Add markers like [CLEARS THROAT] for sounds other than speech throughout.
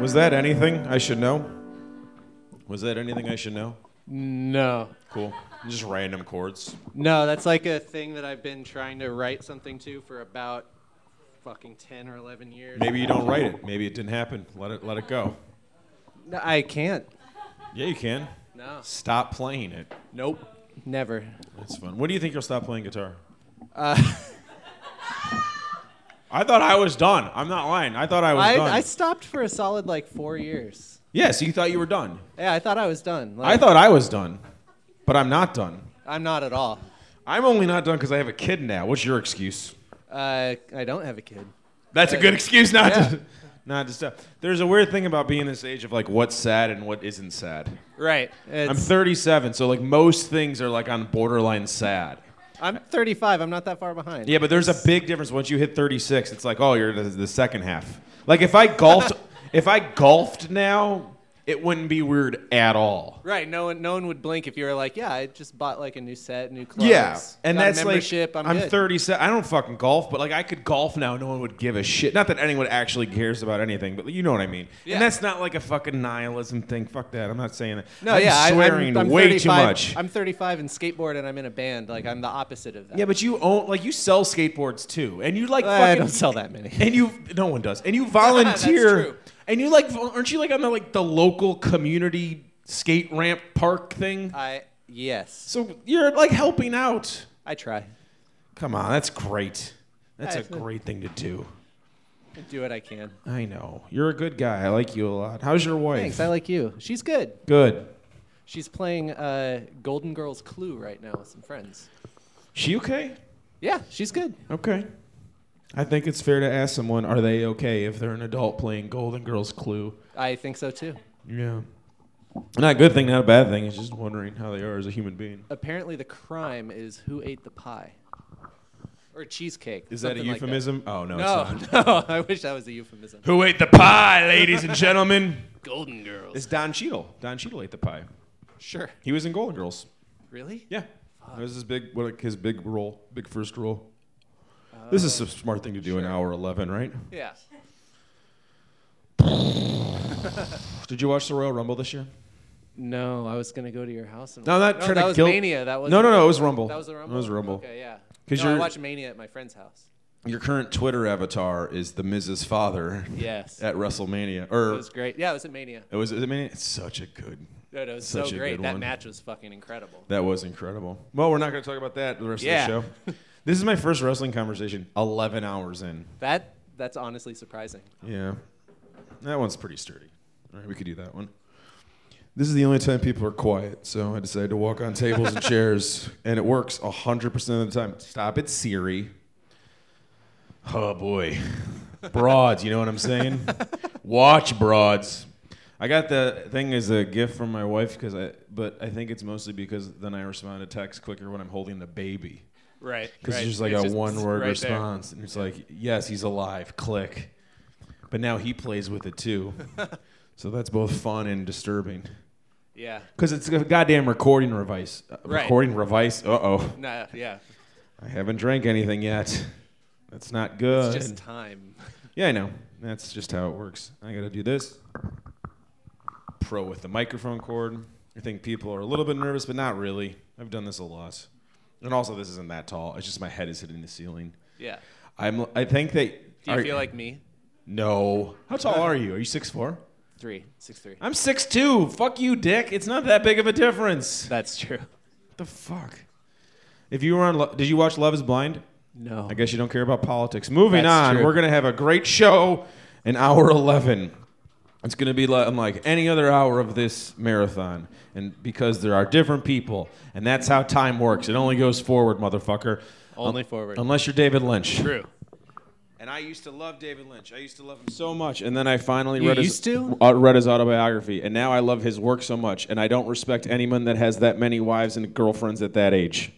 Was that anything I should know? Was that anything I should know? No. Cool. Just random chords. No, that's like a thing that I've been trying to write something to for about fucking 10 or 11 years. Maybe you don't write it. Maybe it didn't happen. Let it let it go. No, I can't. Yeah, you can. No. Stop playing it. Nope. Never. That's fun. When do you think you'll stop playing guitar? Uh, [LAUGHS] I thought I was done. I'm not lying. I thought I was I, done. I stopped for a solid like four years. yeah, so you thought you were done. Yeah, I thought I was done. I thought I was done, but I'm not done. I'm not at all. I'm only not done because I have a kid now. What's your excuse? Uh, I don't have a kid. That's a good excuse not Yeah. to [LAUGHS] not to stop. There's a weird thing about being this age of like what's sad and what isn't sad. Right. I'm 37, so like most things are like on borderline sad. I'm 35. I'm not that far behind. Yeah, but there's a big difference once you hit 36. It's like, oh, you're the, the second half. Like if I golfed, [LAUGHS] if I golfed now, it wouldn't be weird at all. Right. No one, no one would blink if you were like, yeah, I just bought like a new set, new clothes. Yeah, and that's membership. like I'm, good. 37. I don't fucking golf, but like I could golf now. No one would give a shit. Not that anyone actually cares about anything, but you know what I mean. Yeah. And that's not like a fucking nihilism thing. Fuck that. I'm not saying that. No, I'm yeah, I- swearing I'm, I'm way too much. I'm 35 and skateboard, and I'm in a band. Like I'm the opposite of that. yeah, but you own like you sell skateboards too, and you like I fucking don't sell that many. and you no one does and you [LAUGHS] volunteer true. And you like aren't you like on the like the local community skate ramp park thing I yes, so you're like helping out I try. come on that's great that's a great thing to do I do what I can. i know you're a good guy i like you a lot how's your wife Thanks. I like you. She's good. good She's playing uh, Golden Girls Clue right now with some friends. she okay Yeah, she's good. okay i think it's fair to ask someone are they okay if they're an adult playing golden girls clue I think so too. yeah not a good thing not a bad thing it's just wondering how they are as a human being Apparently, the crime is who ate the pie or cheesecake. Is that a something like euphemism? Oh no, it's No, not. [LAUGHS] no. I wish that was a euphemism. Who ate the pie, ladies and gentlemen? Golden Girls. It's Don Cheadle. Don Cheadle ate the pie. Sure. He was in Golden Girls. Really? Yeah, that was his big, what, like his big role, big first role. This is a smart thing to do in hour eleven, right? Yeah. [LAUGHS] Did you watch the Royal Rumble this year? No, I was gonna go to your house and. No, I'm not trying that to was guilt- Mania. That was No, no, no, it was Rumble. That was the Rumble. It was Rumble. Okay, yeah. 'Cause no, I watched Mania at my friend's house. Your current Twitter avatar is the Mrs. Father Yes. at WrestleMania, or it was great. Yeah, it was at Mania. it was. I mean, it's such a good. No, no, it was so great. That one. match was fucking incredible. That was incredible. Well, we're not going to talk about that the rest Yeah. of the show. [LAUGHS] This is my first wrestling conversation. Eleven hours in. That that's honestly surprising. Yeah. That one's pretty sturdy. All right, we could do that one. This is the only time people are quiet, so I decided to walk on tables and [LAUGHS] chairs, and it works 100% of the time. Stop it, Siri. Oh, boy. Broads, you know what I'm saying? [LAUGHS] Watch broads. I got the thing as a gift from my wife, because I, but I think it's mostly because then I respond to texts quicker when I'm holding the baby. Right. Because right. it's just like It's a just one word right there. response. And it's like, yes, he's alive. Click. But now he plays with it too. [LAUGHS] so that's both fun and disturbing. Yeah. Because it's a goddamn recording device. Uh, Right. Recording device. Uh oh. Nah, yeah. I haven't drank anything yet. That's not good. It's just time. yeah, I know. That's just how it works. I got to do this. Pro with the microphone cord. I think people are a little bit nervous, but not really. I've done this a lot. And also, this isn't that tall. It's just my head is hitting the ceiling. Yeah. I'm. I think that. Do you are- feel like me? No. How tall are you? Are you six four? Three, six three. I'm six two. Fuck you, dick. It's not that big of a difference. That's true. What the fuck? If you were on, Lo- did you watch Love Is Blind? No. I guess you don't care about politics. Moving That's on, true. we're gonna have a great show in hour eleven. It's gonna be li- unlike any other hour of this marathon, and because there are different people, and that's how time works. It only goes forward, motherfucker. Only forward. Unless you're David Lynch. True. And I used to love David Lynch. I used to love him so much, and then I finally You read his to? uh, read his autobiography, and now I love his work so much, and I don't respect anyone that has that many wives and girlfriends at that age.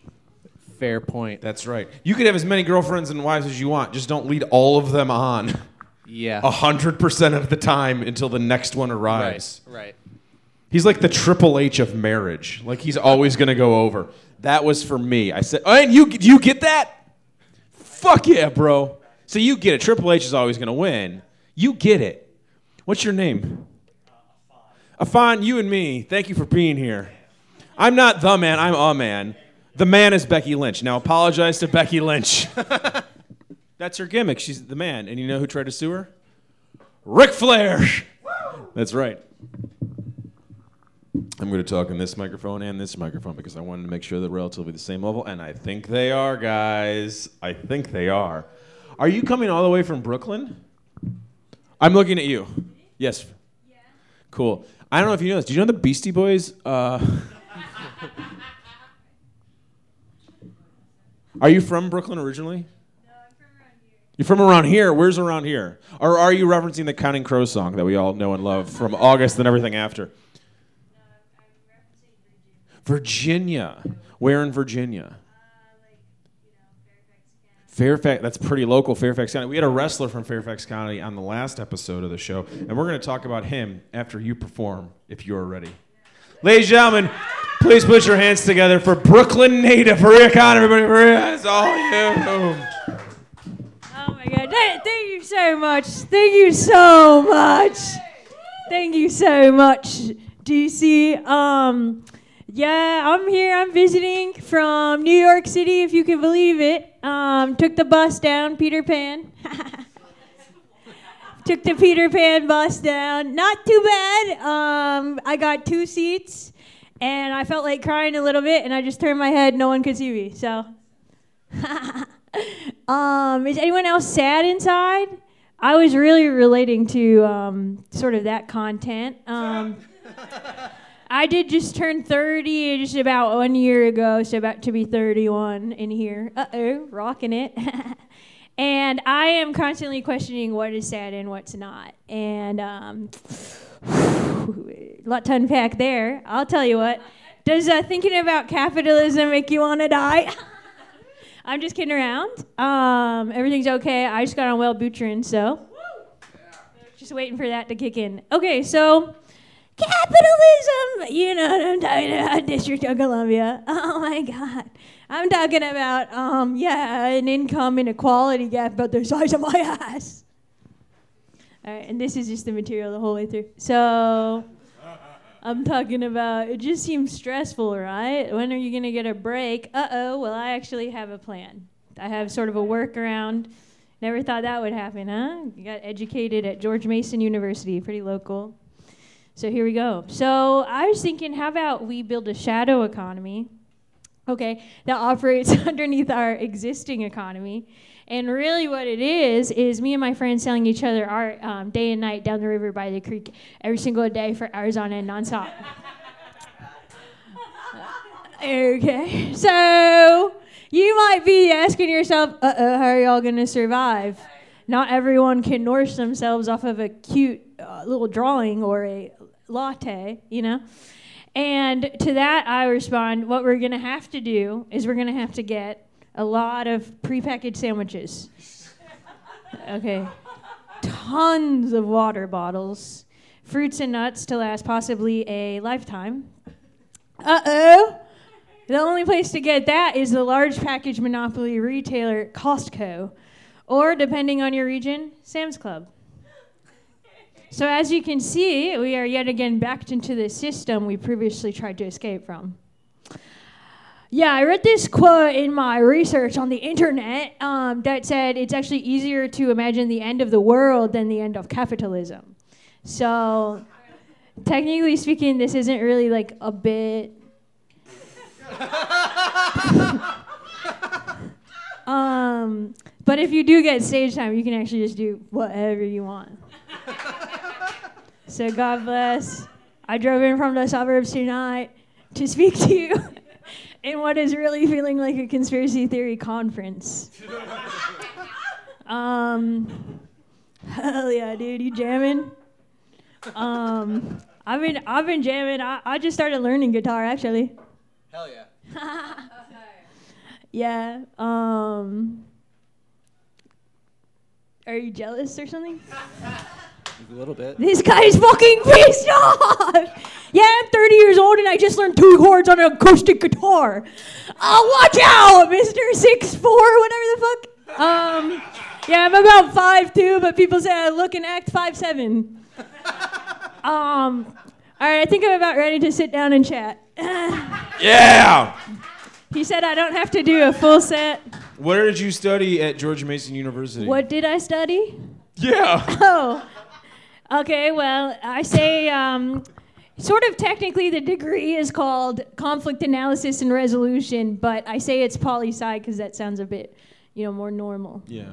Fair point. That's right. You could have as many girlfriends and wives as you want, just don't lead all of them on [LAUGHS] Yeah. a hundred percent of the time until the next one arrives. right. Right. He's like the Triple H of marriage. Like he's always gonna go over. That was for me. I said, oh, and you you get that? Fuck yeah, bro. So you get it. Triple H is always gonna win. You get it. What's your name? Uh, Afan, you and me, thank you for being here. I'm not the man, I'm a man. The man is Becky Lynch. Now apologize to Becky Lynch. [LAUGHS] That's her gimmick. She's the man. And you know who tried to sue her? Ric Flair. That's right. I'm going to talk in this microphone and this microphone because I wanted to make sure they're relatively the same level, and I think they are, guys. I think they are. Are you coming all the way from Brooklyn? I'm looking at you. Yes. Cool. I don't know if you know this. Do you know the Beastie Boys? Uh, [LAUGHS] are you from Brooklyn originally? You're from around here. Where's around here? Or are you referencing the Counting Crows song that we all know and love from August and everything after? Virginia. Where in Virginia? Fairfax, that's pretty local, Fairfax County. We had a wrestler from Fairfax County on the last episode of the show, and we're going to talk about him after you perform, if you're ready. Ladies and gentlemen, please put your hands together for Brooklyn native Maria Khan, everybody. Maria, it's all you. Oh my god. Th- Thank you so much. Thank you so much. Thank you so much, DC. Um yeah, I'm here. I'm visiting from New York City, if you can believe it. Um, took the bus down, Peter Pan. [LAUGHS] took the Peter Pan bus down. Not too bad. Um, I got two seats, and I felt like crying a little bit, and I just turned my head. No one could see me, so. [LAUGHS] um, is anyone else sad inside? I was really relating to um, sort of that content. Um, I did just turn 30 just about one year ago, so about to be 31 in here. Uh oh, rocking it. [LAUGHS] and I am constantly questioning what is sad and what's not. And um, a [SIGHS] lot to unpack there. I'll tell you what. Does uh, thinking about capitalism make you want to die? [LAUGHS] I'm just kidding around. Um, everything's okay. I just got on Wellbutrin, so just waiting for that to kick in. Okay, so capitalism. You know what I'm talking about, [LAUGHS] District of Columbia. Oh my God. I'm talking about, um, yeah, an income inequality gap about the size of my [LAUGHS] ass. All right, and this is just the material the whole way through. So I'm talking about it just seems stressful, right? When are you going to get a break? Uh oh, well, I actually have a plan. I have sort of a workaround. Never thought that would happen, huh? You got educated at George Mason University, pretty local. So here we go. So I was thinking, how about we build a shadow economy, okay, that operates [LAUGHS] underneath our existing economy. And really, what it is is me and my friends selling each other art um, day and night down the river by the creek every single day for hours on end, nonstop. okay, so you might be asking yourself, "Uh oh, how are y'all gonna survive?" Not everyone can nourish themselves off of a cute uh, little drawing or a latte, you know? And to that, I respond, what we're going to have to do is we're going to have to get a lot of prepackaged sandwiches. okay. Tons of water bottles, fruits and nuts to last possibly a lifetime. Uh oh. The only place to get that is the large package monopoly retailer Costco, or depending on your region, Sam's Club. So, as you can see, we are yet again backed into the system we previously tried to escape from. Yeah, I read this quote in my research on the internet um, that said it's actually easier to imagine the end of the world than the end of capitalism. So, technically speaking, this isn't really like a bit. [LAUGHS] um, but if you do get stage time, you can actually just do whatever you want. So God bless. I drove in from the suburbs tonight to speak to you [LAUGHS] in what is really feeling like a conspiracy theory conference. Um, hell yeah, dude, you jamming? Um, I've been I've been jamming. I, I just started learning guitar actually. Hell yeah. [LAUGHS] Yeah. Um, are you jealous or something? A little bit. This guy's fucking pissed off. Yeah, I'm 30 years old and I just learned two chords on an acoustic guitar. Oh, watch out, Mr. Six Four, whatever the fuck. Um, Yeah, I'm about five two, but people say I look and act five seven. [LAUGHS] um, all right, I think I'm about ready to sit down and chat. [SIGHS] Yeah. he said I don't have to do a full set. Where did you study at George Mason University? What did I study? Yeah. [LAUGHS] Oh, okay. Well, I say um, sort of technically the degree is called conflict analysis and resolution, but I say it's poli sci because that sounds a bit, you know, more normal. Yeah.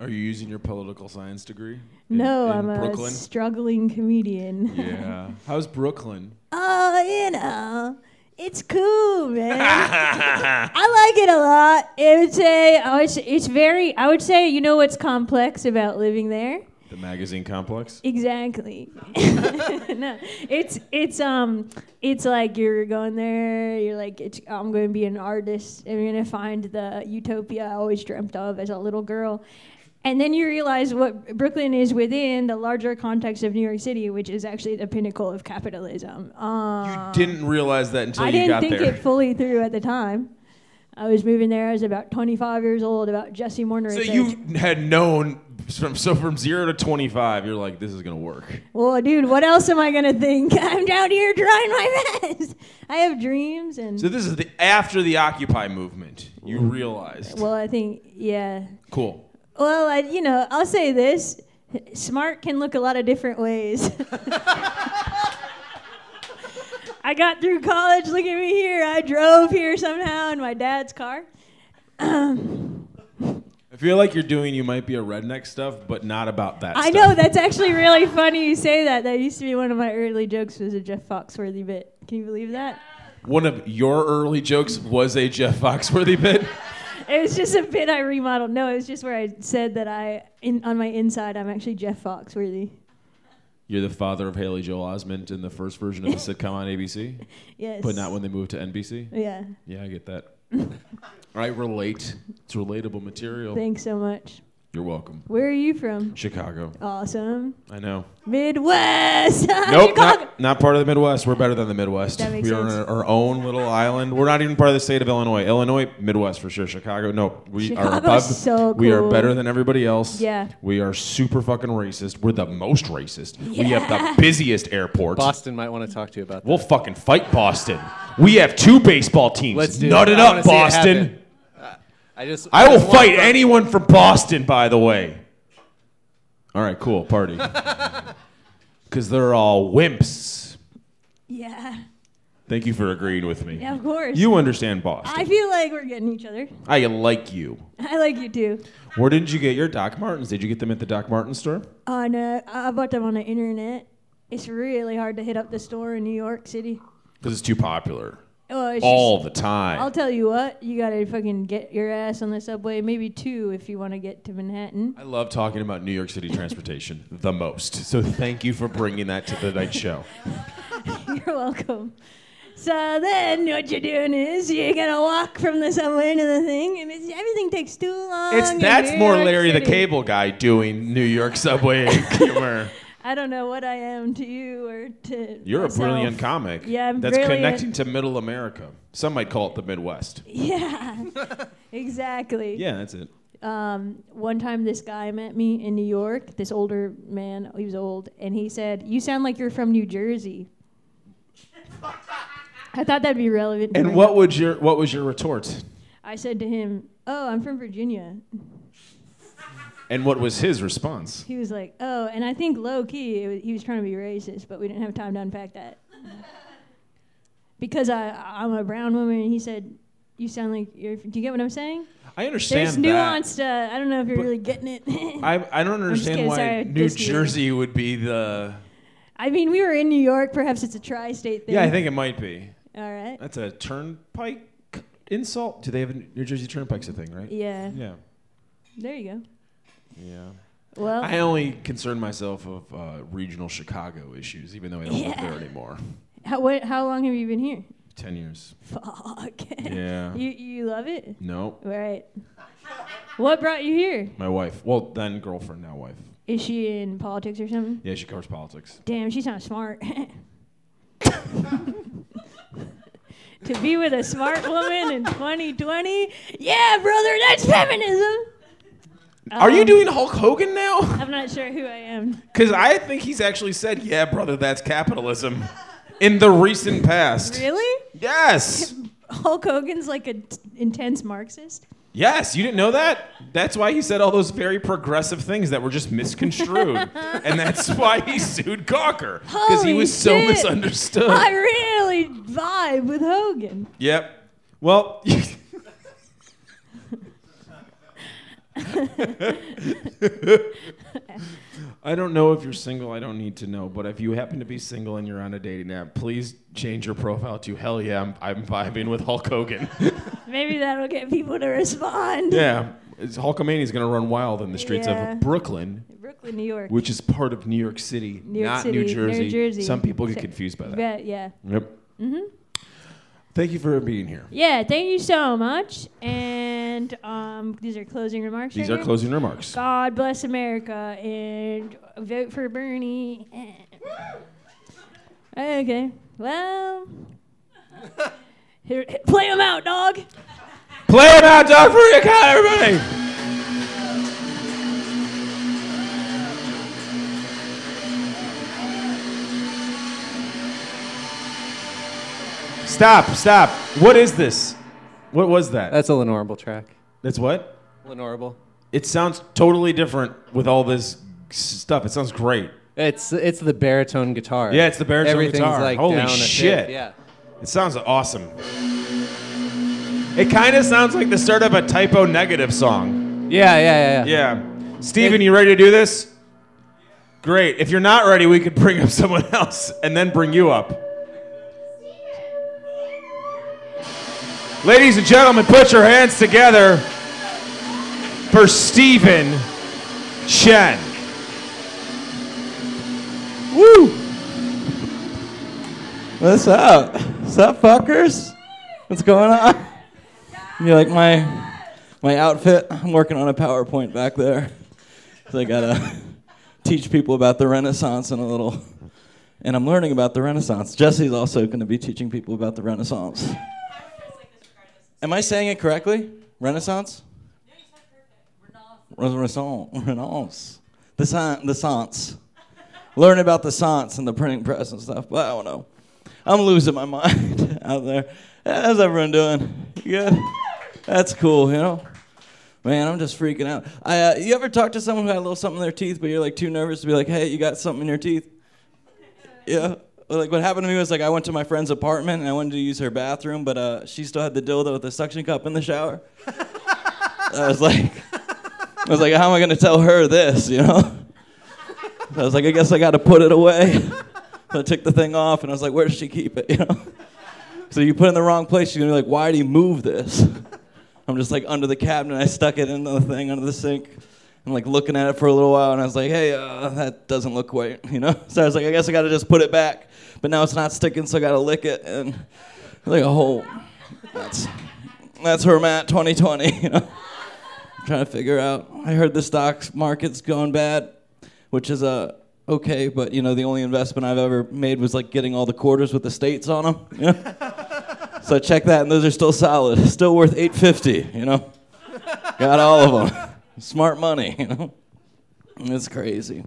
Are you using your political science degree? in- No, in I'm a struggling comedian. yeah. How's Brooklyn? Oh, you know, it's cool, man. [LAUGHS] I like it a lot. I would say, oh, it's, it's very, I would say, you know what's complex about living there? The magazine complex. Exactly. [LAUGHS] no, it's it's um it's like you're going there. You're like it's, I'm going to be an artist. I'm going to find the utopia I always dreamt of as a little girl. And then you realize what Brooklyn is within the larger context of New York City, which is actually the pinnacle of capitalism. Uh, you didn't realize that until I you didn't think it fully through at the time. I was moving there. I was about 25 years old. About Jesse Morner. so you had known [LAUGHS] from so from zero to twenty five, you're like, this is gonna work. Well, dude, what else am I gonna think? [LAUGHS] I'm down here trying my best. [LAUGHS] I have dreams, and So this is the after the Occupy movement. You realized. well, I think yeah. Cool. Well, I, you know, I'll say this: smart can look a lot of different ways. I got through college. Look at me here. I drove here somehow in my dad's car. I [CLEARS THROAT] feel like you're doing you might be a redneck stuff, but not about that. I stuff. know that's actually really funny you say that. That used to be one of my early jokes. Was a Jeff Foxworthy bit. Can you believe that? One of your early jokes was a Jeff Foxworthy bit. [LAUGHS] It was just a bit I remodeled. No, it was just where I said that I, in, on my inside, I'm actually Jeff Foxworthy. You're the father of Haley Joel Osment in the first version of the [LAUGHS] sitcom on ABC, Yes. but not when they moved to NBC. Yeah. Yeah, I get that. [LAUGHS] All right, relate. It's relatable material. Thanks so much. You're welcome. Where are you from? Chicago. Awesome. I know. Midwest. [LAUGHS] Nope, not, not part of the Midwest. We're better than the Midwest. That makes we are sense. on our own little island. We're not even part of the state of Illinois. Illinois, Midwest for sure. Chicago, no. We are Chicago's above. so We are better than everybody else. Yeah. We are super fucking racist. We're the most racist. Yeah. We have the busiest airport. Boston might want to talk to you about that. We'll fucking fight Boston. We have two baseball teams. Let's do Nut it. it up, wanna see it Boston. Happen. Uh, I just. I will just fight to- anyone from Boston, by the way. All right, cool. Party. [LAUGHS] Because they're all wimps. Yeah. Thank you for agreeing with me. Yeah, of course. You understand Boston. I feel like we're getting each other. I like you. I like you too. Where did you get your Doc Martens? Did you get them at the Doc Martens store? Oh no, I I bought them on the internet. It's really hard to hit up the store in New York City. Because it's too popular. Oh, All the time. I'll tell you what, you gotta fucking get your ass on the subway, maybe two if you want to get to Manhattan. I love talking about New York City transportation [LAUGHS] the most. So thank you for bringing that to the night show. [LAUGHS] You're welcome. So then, what you're doing is you're gonna walk from the subway to the thing, and it's, everything takes too long. It's that's New more York Larry the Cable Guy doing New York subway [LAUGHS] humor. I don't know what I am to you or to. You're a brilliant comic. Yeah, I'm That's brilliant. connecting to Middle America. Some might call it the Midwest. Yeah, [LAUGHS] exactly. Yeah, that's it. Um, one time, this guy met me in New York. This older man, he was old, and he said, "You sound like you're from New Jersey." I thought that'd be relevant. And what would your what was your retort? I said to him, "Oh, I'm from Virginia." And what was his response? He was like, "Oh," and I think low key it was, he was trying to be racist, but we didn't have time to unpack that. [LAUGHS] because I I'm a brown woman, and he said, "You sound like you're." Do you get what I'm saying? I understand There's that. nuanced. Uh, I don't know if you're really getting it. [LAUGHS] I I don't understand kidding, why sorry, New dissed you. Jersey would be the. I mean, we were in New York. Perhaps it's a tri-state thing. Yeah, I think it might be. All right. That's a turnpike insult. Do they have a New Jersey Turnpike's a thing, right? Yeah. Yeah. There you go. Yeah. Well, I only concern myself of uh, regional Chicago issues, even though I don't live there anymore. how what, how long have you been here? Ten years. Fuck. [LAUGHS] Yeah. you you love it? Nope. Right. What brought you here? My wife. Well, then girlfriend, now wife. Is she in politics or something? Yeah, she covers politics. Damn, she's not smart. [LAUGHS] to be with a smart woman in 2020, yeah, brother, that's feminism. Are you Um, doing Hulk Hogan now? I'm not sure who I am. Because I think he's actually said, "Yeah, brother, that's capitalism," in the recent past. Really? Yes. [LAUGHS] Hulk Hogan's like a t- intense Marxist. Yes, you didn't know that? That's why he said all those very progressive things that were just misconstrued. [LAUGHS] and that's why he sued Gawker. Because he was so shit. misunderstood. I really vibe with Hogan. Yep. Well, [LAUGHS] I don't know if you're single. I don't need to know. But if you happen to be single and you're on a dating app, please change your profile to hell yeah, I'm, I'm vibing with Hulk Hogan. [LAUGHS] Maybe that'll get people to respond. yeah. It's- Hulkamania is going to run wild in the streets Yeah. of Brooklyn, Brooklyn, New York. which is part of New York City, New York not City, New New Jersey. Jersey. Some people get confused by that. Bet, yeah. Yep. Mm-hmm. Thank you for being here. Yeah, thank you so much. And um, these are closing remarks. These right are here? closing remarks. God bless America and vote for Bernie. okay, well, [LAUGHS] here, play them out, dog. Play it out, dog, for your count, everybody. Stop, stop. What is this? What was that? That's a Lenorable track. That's what? Lenorable. It sounds totally different with all this stuff. It sounds great. It's it's the baritone guitar. Yeah, it's the baritone Everything's guitar. like Holy down a fifth, shit. Yeah. It sounds awesome. It kind of sounds like the start of a Type O Negative song. Yeah, yeah, yeah, yeah. Yeah. Steven, you ready to do this? Great. If you're not ready, we could bring up [LAUGHS] someone else and then bring you up. Ladies and gentlemen, put your hands together for Steven Chen. Woo! What's up? What's up, fuckers? What's going on? You like my my outfit? I'm working on a PowerPoint back there. So I gotta teach people about the Renaissance and a little. And I'm learning about the Renaissance. Jesse's also to be teaching people about the Renaissance. Am I saying it correctly? Renaissance? Renaissance. Renaissance. The science. The science [LAUGHS] learn about the science and the printing press and stuff. But I don't know. I'm losing my [LAUGHS] mind out there. How's everyone doing? You good? That's cool, you know. Man, I'm just freaking out. I, uh, you ever talk to someone who had a little something in their teeth, but you're like too nervous to be like, "Hey, you got something in your teeth?" [LAUGHS] Yeah. Like what happened to me was like I went to my friend's apartment and I wanted to use her bathroom, but uh, she still had the dildo with the suction cup in the shower. I was like, I was like, how am I gonna tell her this? You know. I was like, I guess I got to put it away. so I took the thing off, and I was like, where does she keep it? You know. So you put it in the wrong place, she's gonna be like, why do you move this? I'm just like under the cabinet. I stuck it in the thing under the sink. I'm like looking at it for a little while, and I was like, hey, uh, that doesn't look right, [LAUGHS] you know. [LAUGHS] So I was like, I guess I got to just put it back. But now it's not sticking, so I got to lick it, and like a whole. That's that's where I'm at, 2020. [LAUGHS] You know. trying to figure out. I heard the stock market's going bad which is uh, okay, but you know the only investment I've ever made was like getting all the quarters with the states on them. You know? so I checked that, and those are still solid, still worth 850. You know, got all of them. Smart money. [LAUGHS] You know, it's crazy.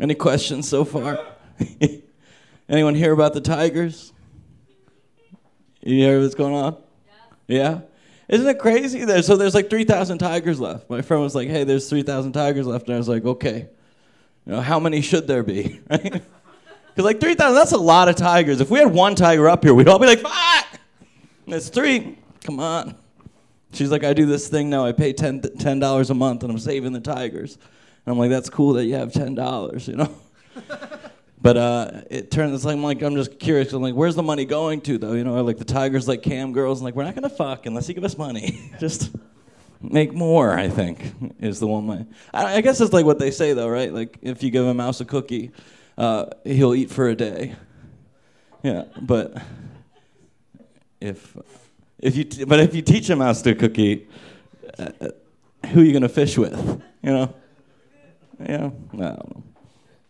Any questions so far? [LAUGHS] Anyone hear about the Tigers? You hear what's going on? Yeah. Isn't it crazy? There, so there's like 3,000 tigers left. My friend was like, "Hey, there's 3,000 tigers left," and I was like, "Okay." You know, how many should there be? [LAUGHS] Right? Because like 3,000, that's a lot of tigers. If we had one tiger up here, we'd all be like, "Fuck!" It's three. Come on. She's like, I do this thing now. I pay 10 dollars a month, and I'm saving the tigers. And I'm like, that's cool that you have ten dollars, you know. [LAUGHS] But uh, it turns it's like I'm like I'm just curious. I'm like, where's the money going to though? You know, like the Tigers like cam girls, and like we're not gonna fuck unless you give us money. [LAUGHS] just make more. I think is the one way. I, I guess it's like what they say though, right? Like if you give a mouse a cookie, uh, he'll eat for a day. Yeah, but if if you but if you teach a master cookie, uh, uh, who are you gonna fish with? You know? Yeah, I don't know.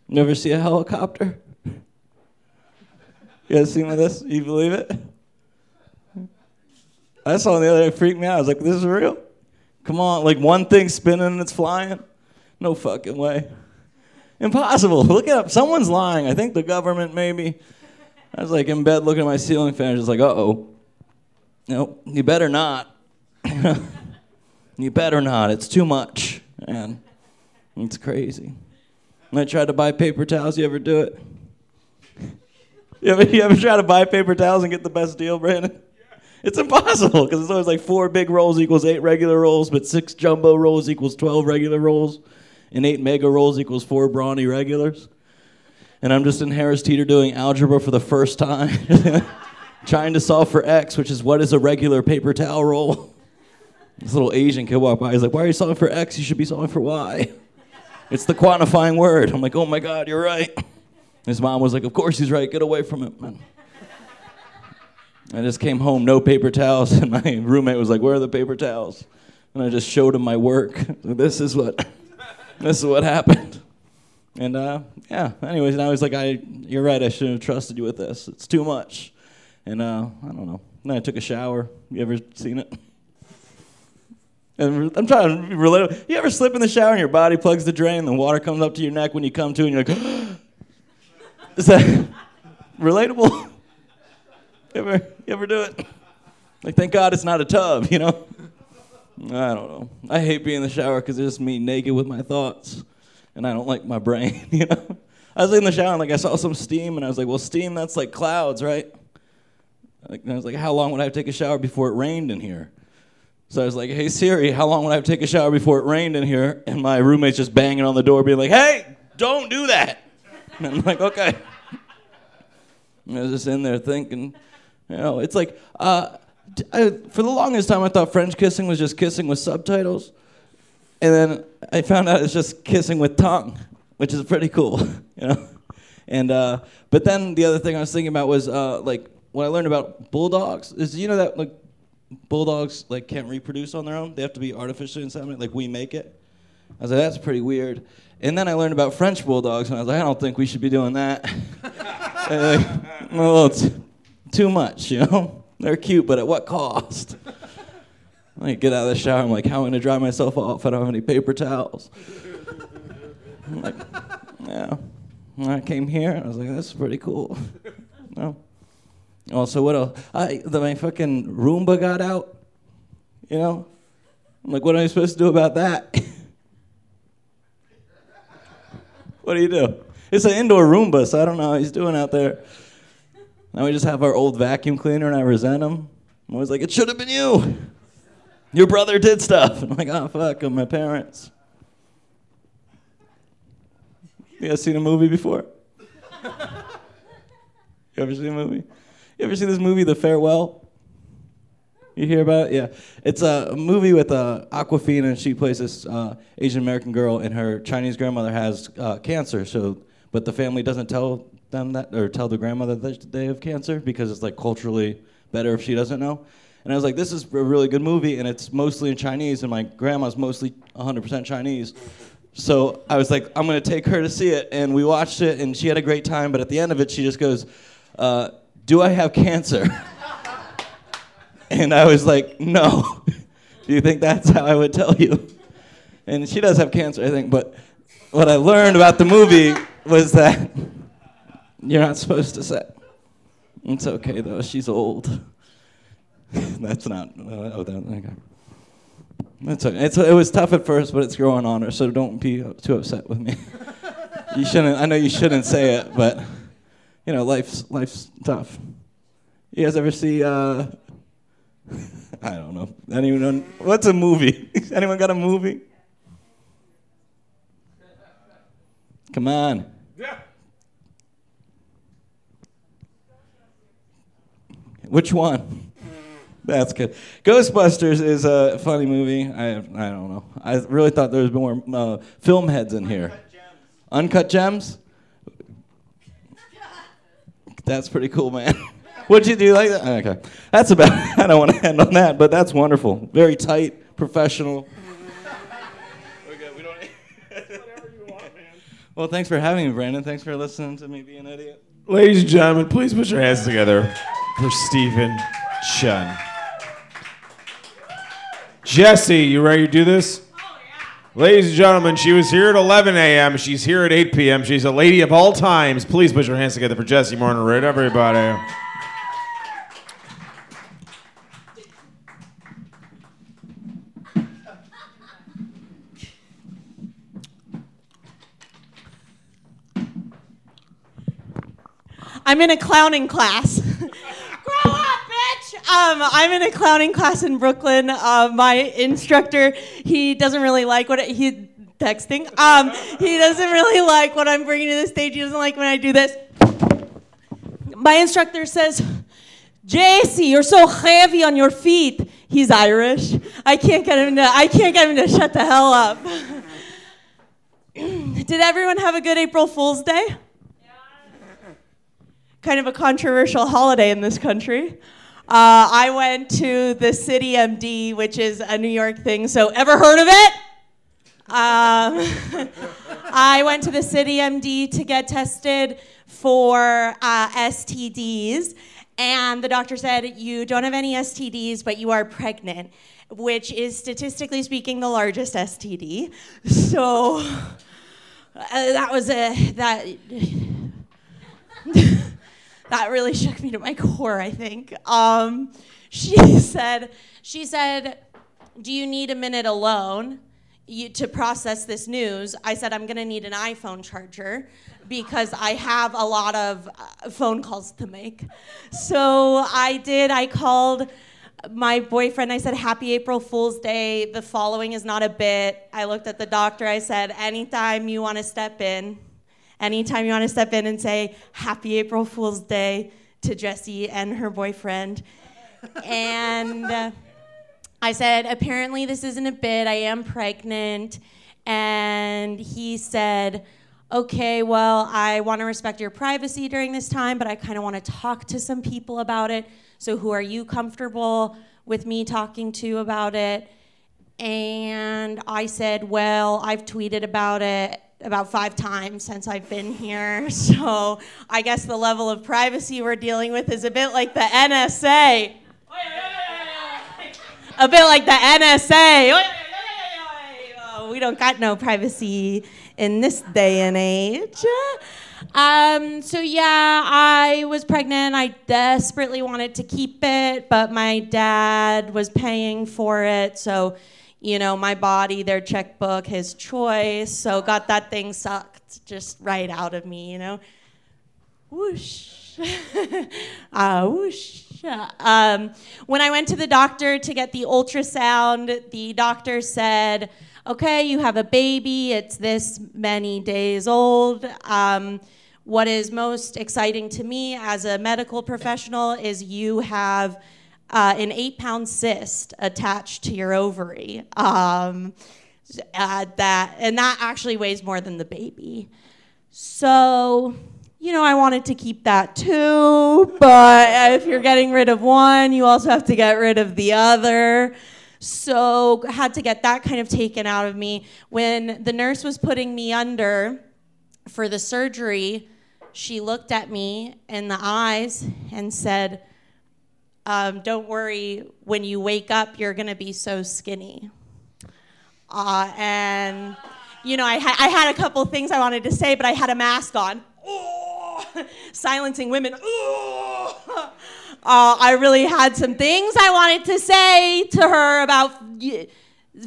Never see a helicopter? You guys seen this? You believe it? I saw it the other day, it freaked me out. I was like, this is real? Come on, like one thing spinning and it's flying? No fucking way. Impossible. Look it up. Someone's lying. I think the government maybe. I was like in bed looking at my ceiling fan, just like, uh oh. No, you better not. [LAUGHS] you better not. It's too much. And it's crazy. And I tried to buy paper towels. You ever do it? [LAUGHS] You ever, you ever try to buy paper towels and get the best deal, Brandon? [LAUGHS] It's impossible because it's always like four big rolls equals eight regular rolls, but six jumbo rolls equals 12 regular rolls, and eight mega rolls equals four brawny regulars. And I'm just in Harris Teeter doing algebra for the first time, trying to solve for X, which is what is a regular paper towel roll. [LAUGHS] This little Asian kid walked by. He's like, Why are you solving for X? You should be solving for Y. [LAUGHS] It's the quantifying word. I'm like, Oh my God, you're right. His mom was like, Of course he's right. Get away from him. Man. I just came home, no paper towels, [LAUGHS] and my roommate was like, "Where are the paper towels?" And I just showed him my work. this is what, this is what happened. And uh, yeah. Anyways, now he's like, "I, you're right. I shouldn't have trusted you with this. It's too much." And uh, I don't know. Then I took a shower. You ever seen it? And I'm trying to relate. You ever slip in the shower and your body plugs the drain, and the water comes up to your neck when you come to, and you're like, [GASPS] "Is that [LAUGHS] relatable?" You ever, you ever do it? Like, thank God it's not a tub, you know? I don't know. I hate being in the shower because it's just me naked with my thoughts, and I don't like my brain, [LAUGHS] you know? I was in the shower and like I saw some steam, and I was like, well, steam, that's like clouds, right? And I was like, how long would I have to take a shower before it rained in here? So I was like, hey Siri, how long would I have to take a shower before it rained in here? And my roommate's just banging on the door, being like, hey, don't do that. [LAUGHS] And I'm like, okay. And I was just in there thinking, you know, it's like uh, I, for the longest time I thought French kissing was just kissing with subtitles, and then I found out it's just kissing with tongue, which is pretty cool, [LAUGHS] you know. And uh, but then the other thing I was thinking about was uh, like what I learned about bulldogs is you know that like bulldogs like can't reproduce on their own; they have to be artificially inseminated, like we make it. I was like, that's pretty weird. And then I learned about French bulldogs, and I was like, I don't think we should be doing that. [LAUGHS] like, well, it's too much, you know? [LAUGHS] They're cute, but at what cost? [LAUGHS] I get out of the shower, I'm like, how am I gonna dry myself off? I don't have any paper towels. I'm like, yeah. When I came here, I was like, that's pretty cool. No. Also, what else? I, the, my fucking Roomba got out. You know? I'm like, what am I supposed to do about that? [LAUGHS] what do you do? It's an indoor Roomba, so I don't know how he's doing out there. Now we just have our old vacuum cleaner, and I resent him. I'm always like, it should have been you. Your brother did stuff. [LAUGHS] I'm like, oh, fuck, I'm my parents. You guys seen a movie before? [LAUGHS] you ever seen a movie? You ever see this movie, The Farewell? You hear about it? Yeah. It's a movie with uh, Awkwafina, and she plays this uh, Asian American girl, and her Chinese grandmother has uh, cancer. So, but the family doesn't tell them that, or tell the grandmother that they have cancer because it's like culturally better if she doesn't know. And I was like, this is a really good movie, and it's mostly in Chinese, and my grandma's mostly 100% Chinese. So I was like, I'm gonna take her to see it, and we watched it, and she had a great time. But at the end of it, she just goes, uh, "Do I have cancer?" [LAUGHS] and I was like, "No." [LAUGHS] Do you think that's how I would tell you? And she does have cancer, I think. But what I learned about the movie was that [LAUGHS] you're not supposed to say. It's okay though. She's old. That's not. Oh, that, okay. That's okay. It's, it was tough at first, but it's growing on her. So don't be too upset with me. you shouldn't. I know you shouldn't say it, but you know, life's life's tough. You guys ever see? Uh, [LAUGHS] I don't know. Anyone? What's a movie? [LAUGHS] Anyone got a movie? Come on. Yeah. Which one? That's good. Ghostbusters is a funny movie. I I don't know. I really thought there was more uh, film heads in here. Uncut gems. That's pretty cool, man. [LAUGHS] What'd you do like that? Okay, that's about. [LAUGHS] I don't want to end on that, but that's wonderful. Very tight, professional. Okay, we don't. Whatever you want, man. Well, thanks for having me, Brandon. Thanks for listening to me be an idiot. Ladies and gentlemen, please put your hands together for Stephen Chun. Jesse, you ready to do this? Ladies and gentlemen, she was here at 11 a.m. She's here at 8 p.m. She's a lady of all times. Please put your hands together for Jesse Martin, right, everybody? I'm in a clowning class. [LAUGHS] Grow up, bitch! Um, I'm in a clowning class in Brooklyn. Uh, my instructor, he doesn't really like what he texting. Um, he doesn't really like what I'm bringing to the stage. He doesn't like when I do this. My instructor says, "JC, you're so heavy on your feet." He's Irish. I can't get him to. I can't get him to shut the hell up. [CLEARS THROAT] Did everyone have a good April Fool's Day? kind of a controversial holiday in this country. Uh, I went to the City MD, which is a New York thing. So, ever heard of it? Um, [LAUGHS] I went to the City MD to get tested for uh, STDs, and the doctor said, You don't have any STDs, but you are pregnant, which is statistically speaking the largest STD. [LAUGHS] So, uh, that was a. that [LAUGHS] that really [LAUGHS] shook me to my core, I think. Um, she [LAUGHS] said, she said, do you need a minute alone you, to process this news? I said, I'm gonna need an iPhone charger because I have a lot of uh, phone calls to make. So I did, I called my boyfriend, I said, Happy April Fool's Day. The following is not a bit. I looked at the doctor, I said, Anytime you wanna step in, anytime you want to step in and say happy April Fool's Day to Jessie and her boyfriend. and uh, I said, apparently this isn't a bit, I am pregnant. And he said, okay, well, I want to respect your privacy during this time, but I kind of want to talk to some people about it. So who are you comfortable with me talking to about it? And I said, well, I've tweeted about it about five times since I've been here. [LAUGHS] So I guess the level of privacy we're dealing with is a bit like the NSA. A bit like the NSA. We don't got no privacy in this day and age. Um, so yeah, I was pregnant. I desperately wanted to keep it, but my dad was paying for it, so you know, my body, their checkbook, his choice. So got that thing sucked just right out of me, you know. Whoosh. [LAUGHS] uh, whoosh. Um, when I went to the doctor to get the ultrasound, the doctor said, okay, you have a baby, it's this many days old. Um, what is most exciting to me as a medical professional is you have uh, an eight pound cyst attached to your ovary. Um, uh, that and that actually weighs more than the baby. So, you know, I wanted to keep that too, but if you're getting rid of one, you also have to get rid of the other. So, had to get that kind of taken out of me. When the nurse was putting me under for the surgery, she looked at me in the eyes and said, um, don't worry, when you wake up, you're going to be so skinny. Uh, and, you know, I, ha- I had a couple things I wanted to say, but I had a mask on. [LAUGHS] Silencing women. [LAUGHS] Uh, I really had some things I wanted to say to her about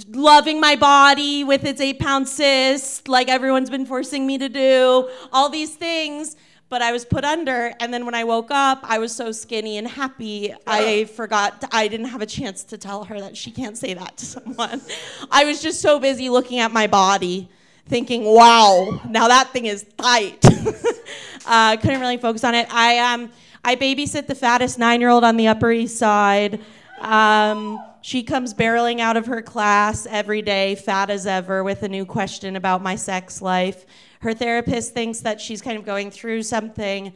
loving my body with its eight pound cyst, like everyone's been forcing me to do, all these things but I was put under. And then when I woke up, I was so skinny and happy, I forgot, I didn't have a chance to tell her that she can't say that to someone. [LAUGHS] I was just so busy looking at my body, thinking, wow, now that thing is tight. [LAUGHS] uh, couldn't really focus on it. I, um, I babysit the fattest nine year old on the Upper East Side. Um, she comes barreling out of her class every day, fat as ever, with a new question about my sex life. Her therapist thinks that she's kind of going through something,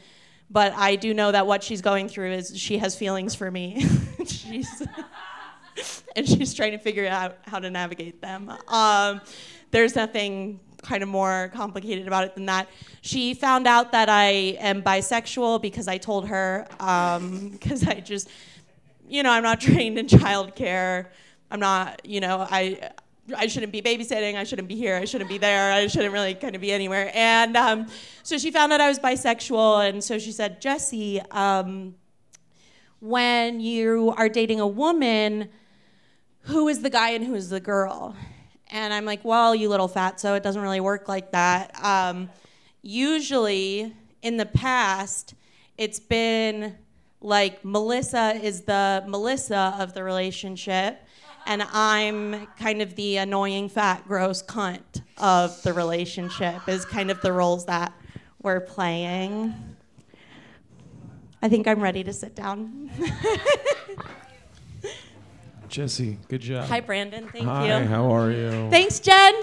but I do know that what she's going through is she has feelings for me. [LAUGHS] she's [LAUGHS] and she's trying to figure out how to navigate them. Um, there's nothing kind of more complicated about it than that. She found out that I am bisexual because I told her, because um, [LAUGHS] I just, you know, I'm not trained in childcare I'm not, you know, I I shouldn't be babysitting. I shouldn't be here. I shouldn't be there. I shouldn't really kind of be anywhere. And um, so she found out I was bisexual, and so she said, Jesse, um, when you are dating a woman, who is the guy and who is the girl? And I'm like, well, you little fat, so it doesn't really work like that. Um, usually, in the past, it's been like Melissa is the Melissa of the relationship, and I'm kind of the annoying, fat, gross cunt of the relationship, is kind of the roles that we're playing. I think I'm ready to sit down. [LAUGHS] Jesse, good job. Hi, Brandon. Thank Hi, you. how are you? Thanks, Jen.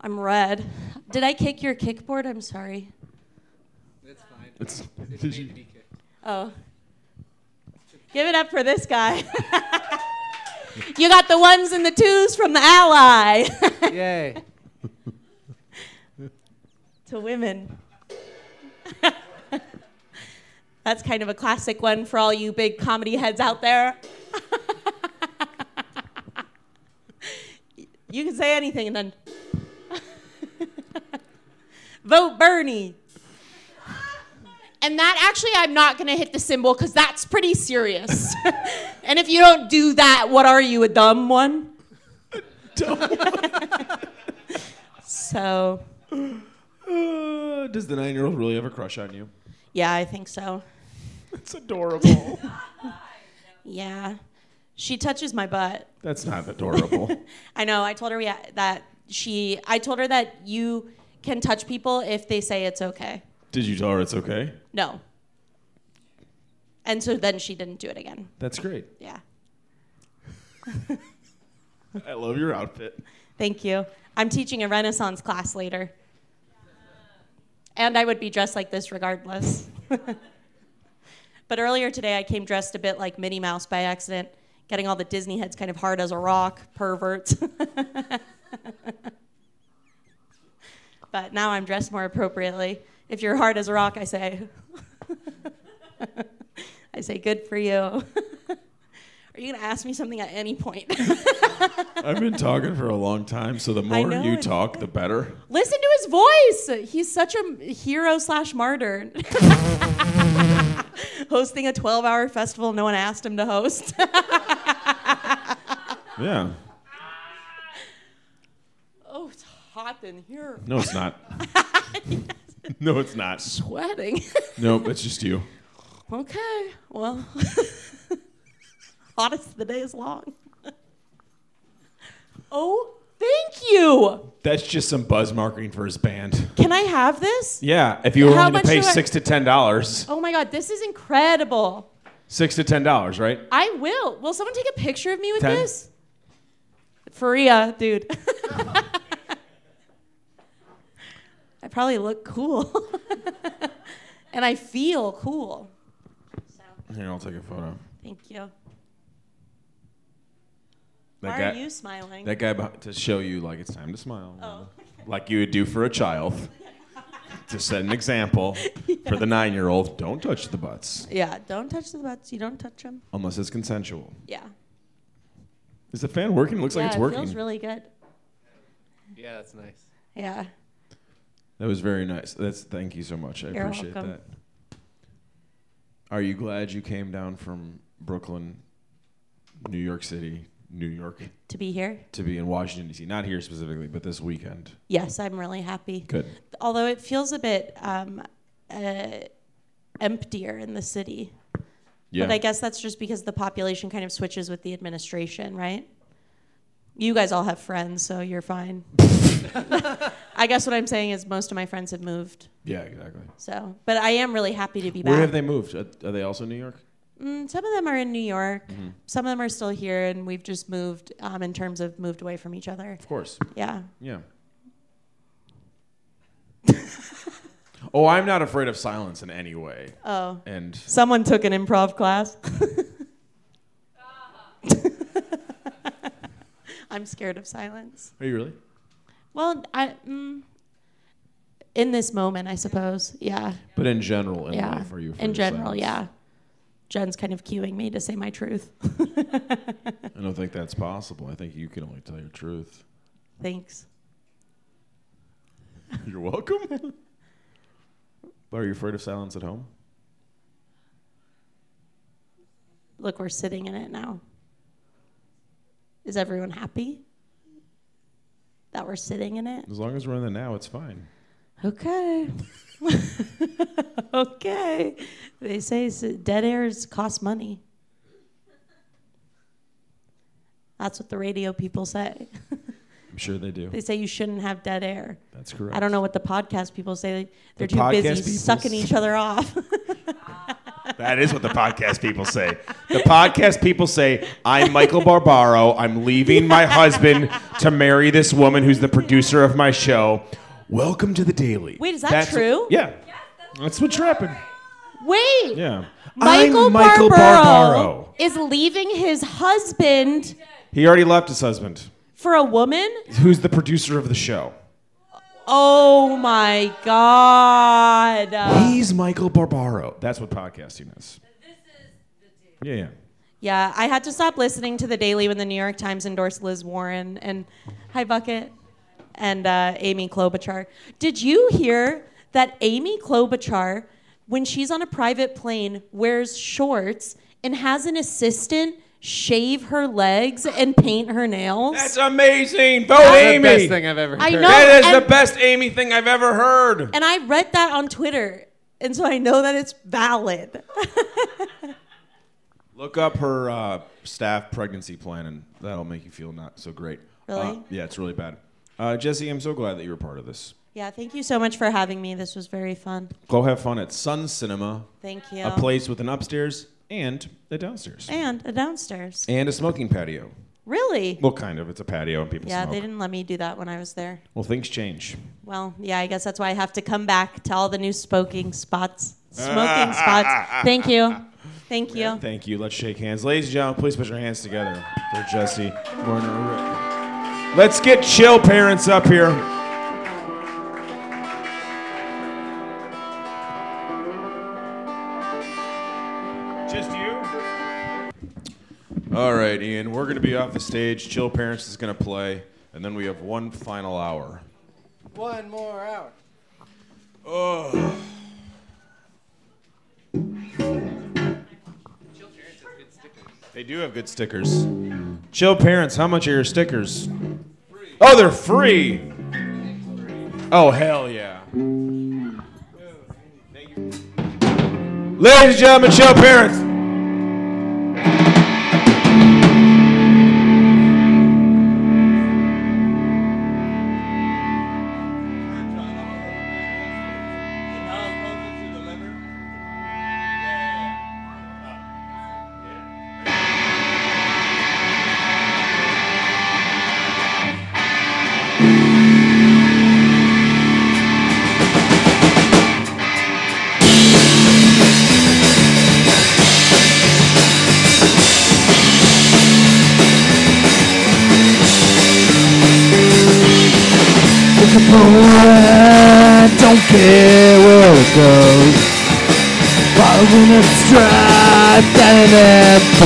I'm red. Did I kick your kickboard? I'm sorry. It's fine. It's, It did need you- to be kicked. Oh. Give it up for this guy. [LAUGHS] you got the ones and the twos from the ally [LAUGHS] Yay. to women. [LAUGHS] That's kind of a classic one for all you big comedy heads out there. you can say anything and then vote Bernie. And that actually, I'm not going to hit the cymbal because that's pretty serious. [LAUGHS] and if you don't do that, what are you, a dumb one? [LAUGHS] Dumb one. So, Uh, [SIGHS] does the nine-year-old really have a crush on you? yeah, I think so. It's adorable. [LAUGHS] Yeah. She touches my butt. That's not adorable. I know. I told her yeah, that she, I told her that you can touch people if they say it's okay. Did you tell her it's okay? No. And so then she didn't do it again. That's great. Yeah. [LAUGHS] I love your outfit. Thank you. I'm teaching a Renaissance class later. And I would be dressed like this regardless. [LAUGHS] but earlier today, I came dressed a bit like Minnie Mouse by accident, getting all the Disney heads kind of hard as a rock, perverts. [LAUGHS] but now I'm dressed more appropriately. If you're hard as a rock, I say, [LAUGHS] I say, good for you. [LAUGHS] Are you going to ask me something at any point? [LAUGHS] I've been talking for a long time, so the more know you talk, the better. Listen to his voice. He's such a hero slash martyr. Hosting a 12 hour festival no one asked him to host. Yeah. oh, it's hot in here. No, it's not. [LAUGHS] no, it's not. Sweating. [LAUGHS] Nope, it's just you. okay, well, [LAUGHS] hottest the day is long. oh, thank you. That's just some buzz marketing for his band. Can I have this? Yeah, if you were How willing to pay do I- six to ten dollars, Oh my God, this is incredible. six to ten dollars, right? I will. Will someone take a picture of me with Ten. this? Faria, dude. I probably look cool. [LAUGHS] and I feel cool. So, Here, I'll take a photo. thank you. That Why guy, are you smiling? that guy to show you like it's time to smile, Oh. [LAUGHS] like you would do for a child, [LAUGHS] to set an example for the nine-year-old. Don't touch the butts yeah, don't touch the butts. You don't touch them. unless it's consensual. Yeah. Is the fan working? Looks like yeah, it's it working. feels really good. Yeah, that's nice. Yeah. That was very nice. That's thank you so much. I You're appreciate welcome. that. Are you glad you came down from Brooklyn, New York City, New York To be here? to be in Washington D.C. Not here specifically, but this weekend. Yes, I'm really happy. Good. Although it feels a bit um, uh, emptier in the city. Yeah. But I guess that's just because the population kind of switches with the administration, right? You guys all have friends, so you're fine. [LAUGHS] [LAUGHS] I guess what I'm saying is most of my friends have moved. yeah, exactly. So, but I am really happy to be back. Where have they moved? Are are they also in New York? Mm, some of them are in New York. Mm-hmm. Some of them are still here, and we've just moved um, in terms of moved away from each other. Of course. Yeah. Yeah. [LAUGHS] oh, I'm not afraid of silence in any way. Oh. And Someone took an improv class. [LAUGHS] I'm scared of silence. are you really? Well, I mm, in this moment, I suppose. Yeah. But in general, in yeah. life, are you? in general, silence? yeah. Jen's kind of cueing me to say my truth. [LAUGHS] I don't think that's possible. I think you can only tell your truth. Thanks. [LAUGHS] You're welcome. [LAUGHS] Are you afraid of silence at home? Look, we're sitting in it now. Is everyone happy that we're sitting in it? As long as we're in the now, it's fine. Okay. [LAUGHS] okay. They say dead airs cost money. That's what the radio people say. I'm sure they do. [LAUGHS] they say you shouldn't have dead air. That's correct. I don't know what the podcast people say. They're The too busy sucking each other off. [LAUGHS] That is what the podcast people say. The podcast people say, I'm Michael Barbaro. I'm leaving my husband to marry this woman who's the producer of my show. Welcome to the Daily. Wait, is that true? yeah. That's what's happened. Wait. Yeah. Michael, I'm Michael Barbaro, Barbaro. is leaving his husband He already left his husband, for a woman? who's the producer of the show. Oh my god. He's Michael Barbaro. That's what podcasting is. Yeah, yeah. Yeah, I had to stop listening to the Daily when the New York Times endorsed Liz Warren and Hi Bucket and uh, Amy Klobuchar. Did you hear that Amy Klobuchar, when she's on a private plane, wears shorts and has an assistant shave her legs and paint her nails? That's amazing. Vote That's Amy. the best thing I've ever heard. I know. That is and- the best Amy thing I've ever heard. and I read that on Twitter, and so I know that it's valid. [LAUGHS] Look up her uh, staff pregnancy plan, and that'll make you feel not so great. Really? Uh, yeah, it's really bad. Uh, Jesse, I'm so glad that you were part of this. yeah, thank you so much for having me. This was very fun. Go have fun at Sun Cinema, Thank you. a place with an upstairs and a downstairs, and a downstairs. and a smoking patio. Really? Well, kind of. It's a patio, and people Yeah, smoke. they didn't let me do that when I was there. Well, things change. Well, yeah, I guess that's why I have to come back to all the new smoking spots. Smoking spots. Thank you. Thank you. Thank you. Let's shake hands, ladies and gentlemen. Please put your hands together for Jesse Warner. Let's get chill parents up here. All right, Ian. We're going to be off the stage. Chill Parents is going to play, and then we have one final hour. One more hour. Oh. They do have good stickers. Chill Parents, how much are your stickers? Oh, they're free. Oh, hell yeah. Ladies and gentlemen, Chill Parents.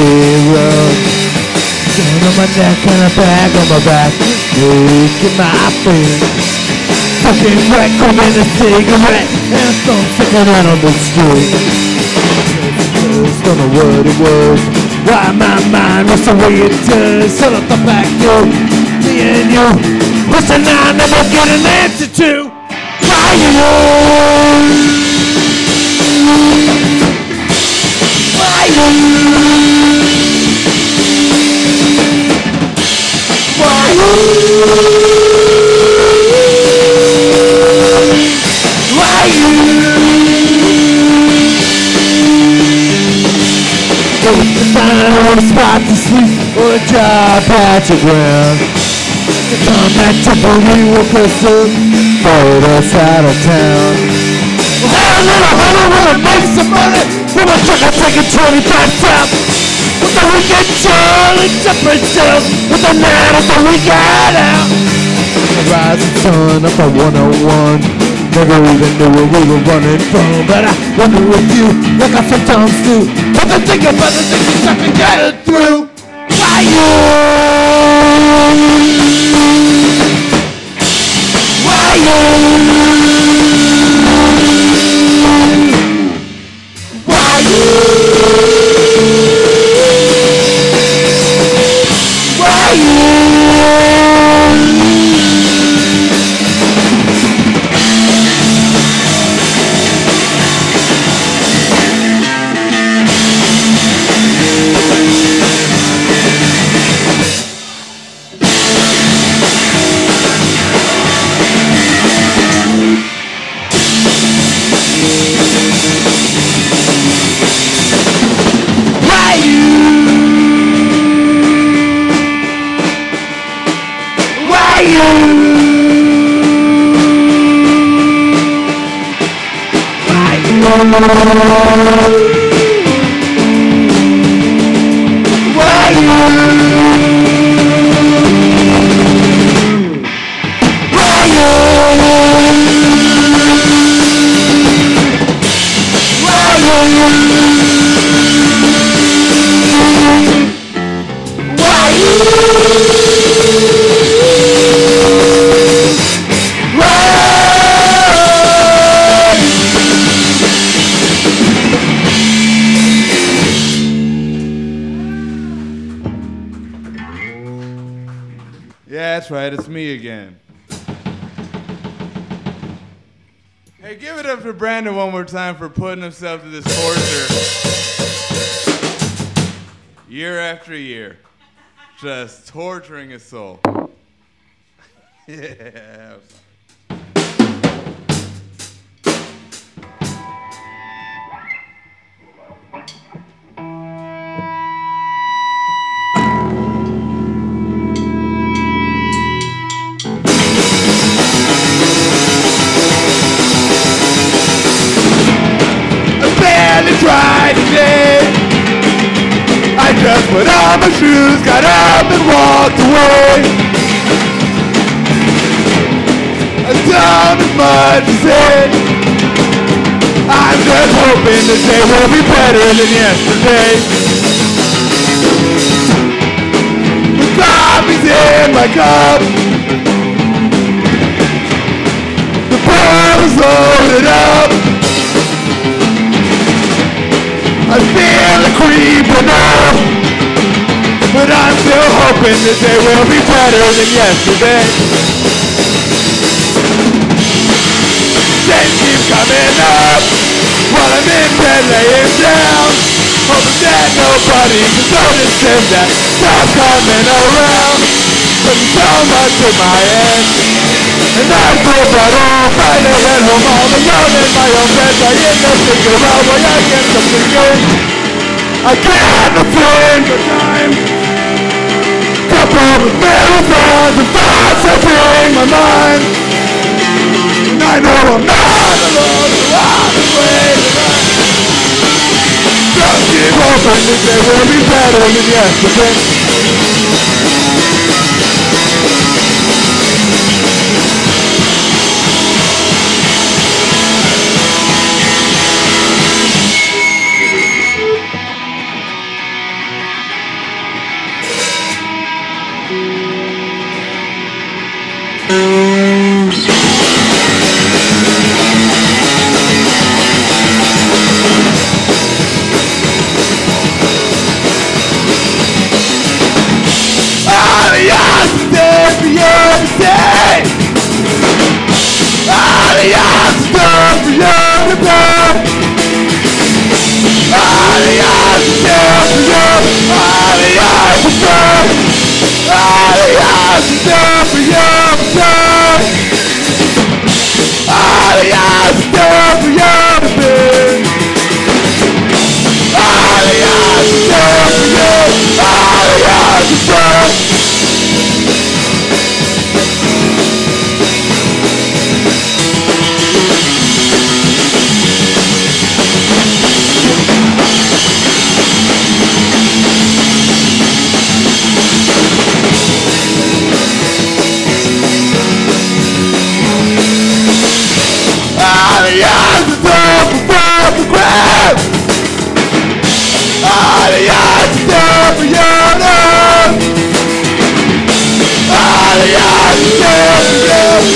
Road. Down on my neck and a bag on my back, making my feet. Fucking wreck, I'm in a cigarette, and thumb sticking out on the street. Don't know what it was. Why my mind was the way it does. Shut up the back door, me and you. Listen, I never get an answer to. Why you? Why you? Find a spot to sleep or a dry patch of ground. Back to boogie woke us up, followed us out of town. Well, hey, little honey, wanna make some money? From a truck, I take a 25 top. With the weekend Charlie stuff. With the night of the weekend out. The rising sun up at 101. Never even knew where we were running from. But I wonder if you, like I sometimes do, have to think about the things you stuck Hey, give it up for Brandon one more time for putting himself to this torture. Year after year. Just torturing his soul. [LAUGHS] yeah. On my shoes, got up and walked away. I don't have much to say. I'm just hoping today will be better than yesterday. The coffee's in my cup. The bar is loaded up. I feel it creeping up But I'm still hoping that they will be better than yesterday. Days keep coming up While I'm in bed laying down. Hoping that nobody can notice him that stop coming around. There's so much in my head and I feel but all Friday at home all alone in my own bed Trying to figure out why I get something good I can't afford the time. Couple of marathons and thoughts that bring my mind. And I know I'm not alone be waiting Just keep hoping that they will be better than yesterday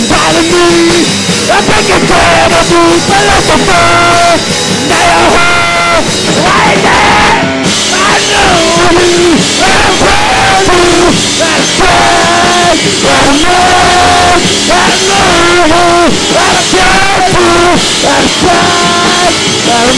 follow me I think it's time to be philosopher I I know you, I'm proud of you I'm proud, I'm mad I know you, I'm careful I'm proud, I'm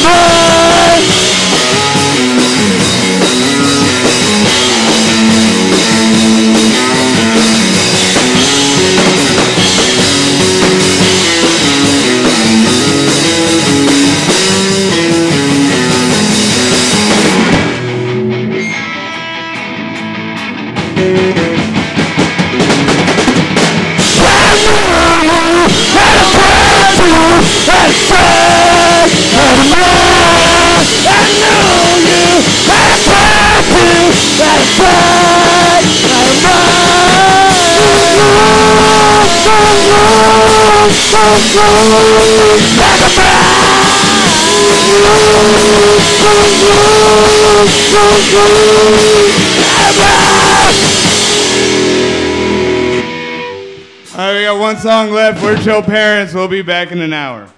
All right, we got one song left. We're Chill Parents. We'll be back in an hour.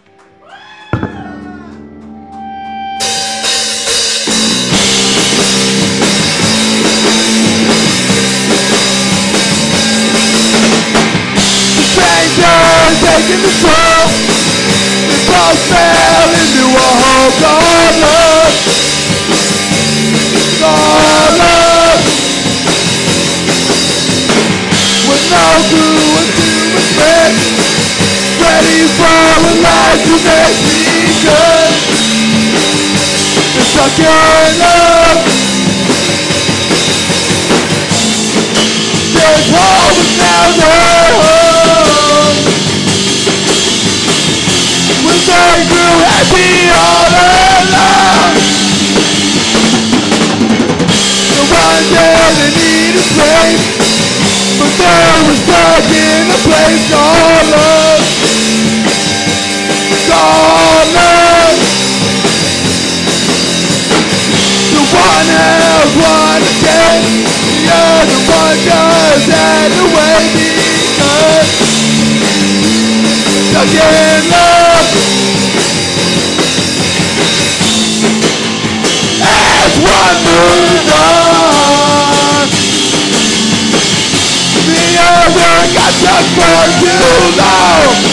Strangers taking the soul. The cross fell into a hole. God love. God love. With no clue what to expect. Ready for a life to make me good. They're stuck love. There's now their home. When they grew happy all alone. The one day they needed space, but they were stuck in a place called love. Called love. The one has one again, the other one does that away because stuck in love. As one moves on, the other got stuck for too long.